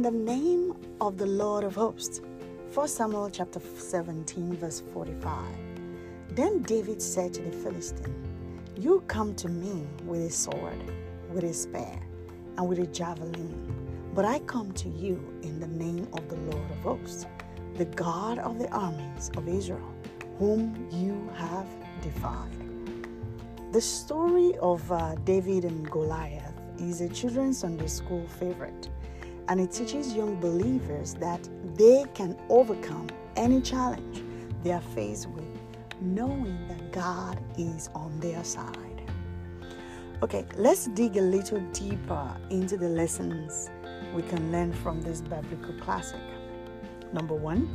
in the name of the Lord of hosts. 1 Samuel chapter 17, verse 45. Then David said to the Philistine, You come to me with a sword, with a spear, and with a javelin, but I come to you in the name of the Lord of hosts, the God of the armies of Israel, whom you have defied. The story of uh, David and Goliath is a children's Sunday school favorite, and it teaches young believers that they can overcome any challenge they are faced with, knowing that God is on their side. Okay, let's dig a little deeper into the lessons we can learn from this biblical classic. Number one,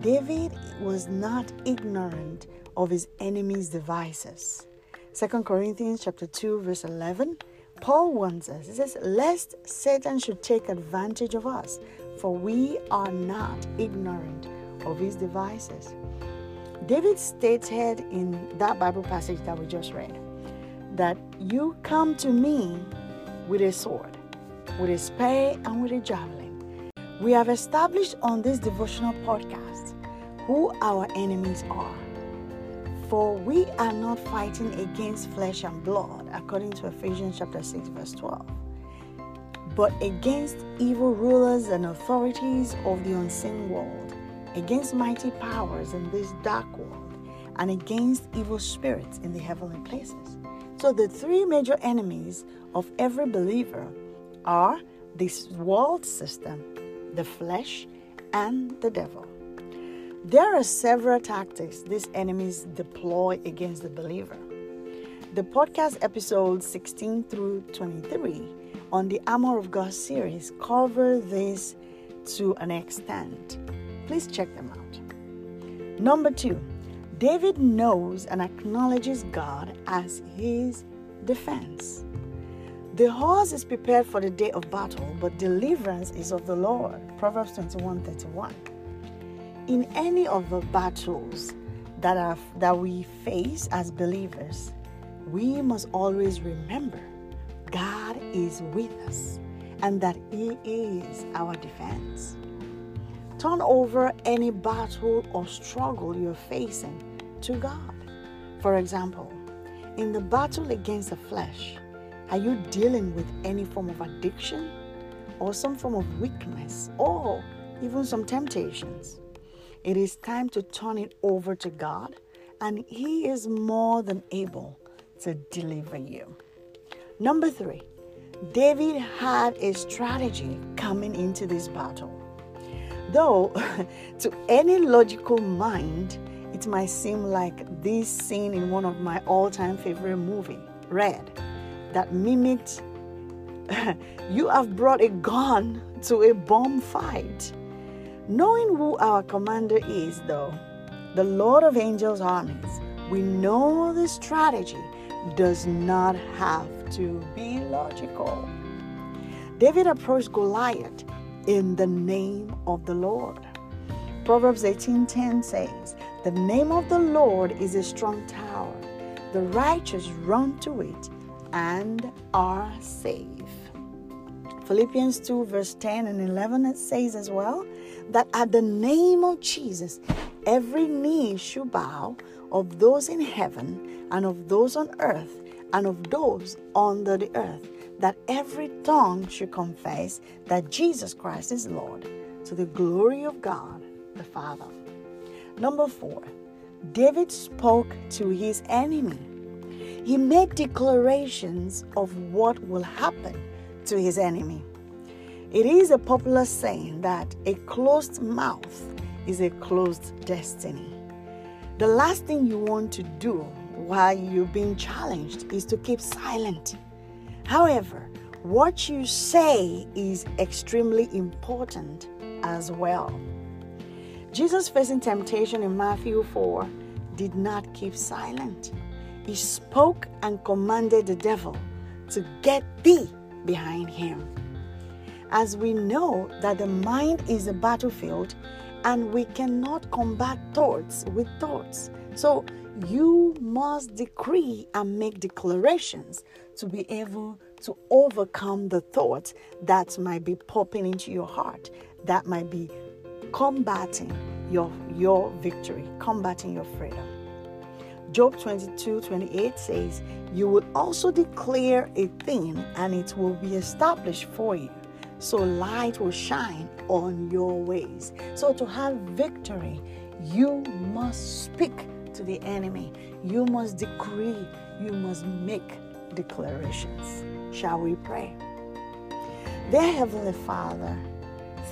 David was not ignorant of his enemy's devices. 2 Corinthians chapter 2 verse 11 Paul warns us. He says, Lest Satan should take advantage of us, for we are not ignorant of his devices. David stated in that Bible passage that we just read that you come to me with a sword, with a spear, and with a javelin. We have established on this devotional podcast who our enemies are. For we are not fighting against flesh and blood, according to Ephesians chapter 6, verse 12, but against evil rulers and authorities of the unseen world, against mighty powers in this dark world, and against evil spirits in the heavenly places. So, the three major enemies of every believer are this world system, the flesh, and the devil. There are several tactics these enemies deploy against the believer. The podcast episodes 16 through 23 on the Armor of God series cover this to an extent. Please check them out. Number two, David knows and acknowledges God as his defense. The horse is prepared for the day of battle, but deliverance is of the Lord. Proverbs 21 31 in any of the battles that are that we face as believers, we must always remember God is with us and that He is our defense. Turn over any battle or struggle you're facing to God. For example, in the battle against the flesh, are you dealing with any form of addiction or some form of weakness or even some temptations? It is time to turn it over to God, and He is more than able to deliver you. Number three, David had a strategy coming into this battle. Though, to any logical mind, it might seem like this scene in one of my all time favorite movies, Red, that mimicked you have brought a gun to a bomb fight. Knowing who our commander is, though, the Lord of Angels' armies, we know the strategy does not have to be logical. David approached Goliath in the name of the Lord. Proverbs 18:10 says, "The name of the Lord is a strong tower. The righteous run to it and are safe." Philippians 2 verse 10 and 11 it says as well, that at the name of Jesus, every knee should bow of those in heaven and of those on earth and of those under the earth, that every tongue should confess that Jesus Christ is Lord to the glory of God the Father. Number four, David spoke to his enemy. He made declarations of what will happen to his enemy. It is a popular saying that a closed mouth is a closed destiny. The last thing you want to do while you're being challenged is to keep silent. However, what you say is extremely important as well. Jesus, facing temptation in Matthew 4, did not keep silent. He spoke and commanded the devil to get thee behind him as we know that the mind is a battlefield and we cannot combat thoughts with thoughts. So you must decree and make declarations to be able to overcome the thoughts that might be popping into your heart, that might be combating your, your victory, combating your freedom. Job 22 28 says, You will also declare a thing and it will be established for you. So light will shine on your ways. So to have victory, you must speak to the enemy. You must decree. You must make declarations. Shall we pray? Dear Heavenly Father,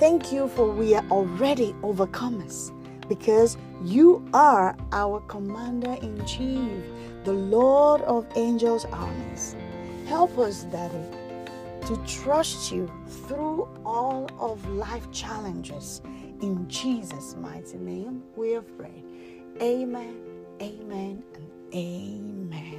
thank you for we are already overcomers because you are our commander in chief, the Lord of angels' armies. Help us, Daddy, to trust you through all of life challenges. In Jesus' mighty name, we have prayed. Amen, amen, and amen.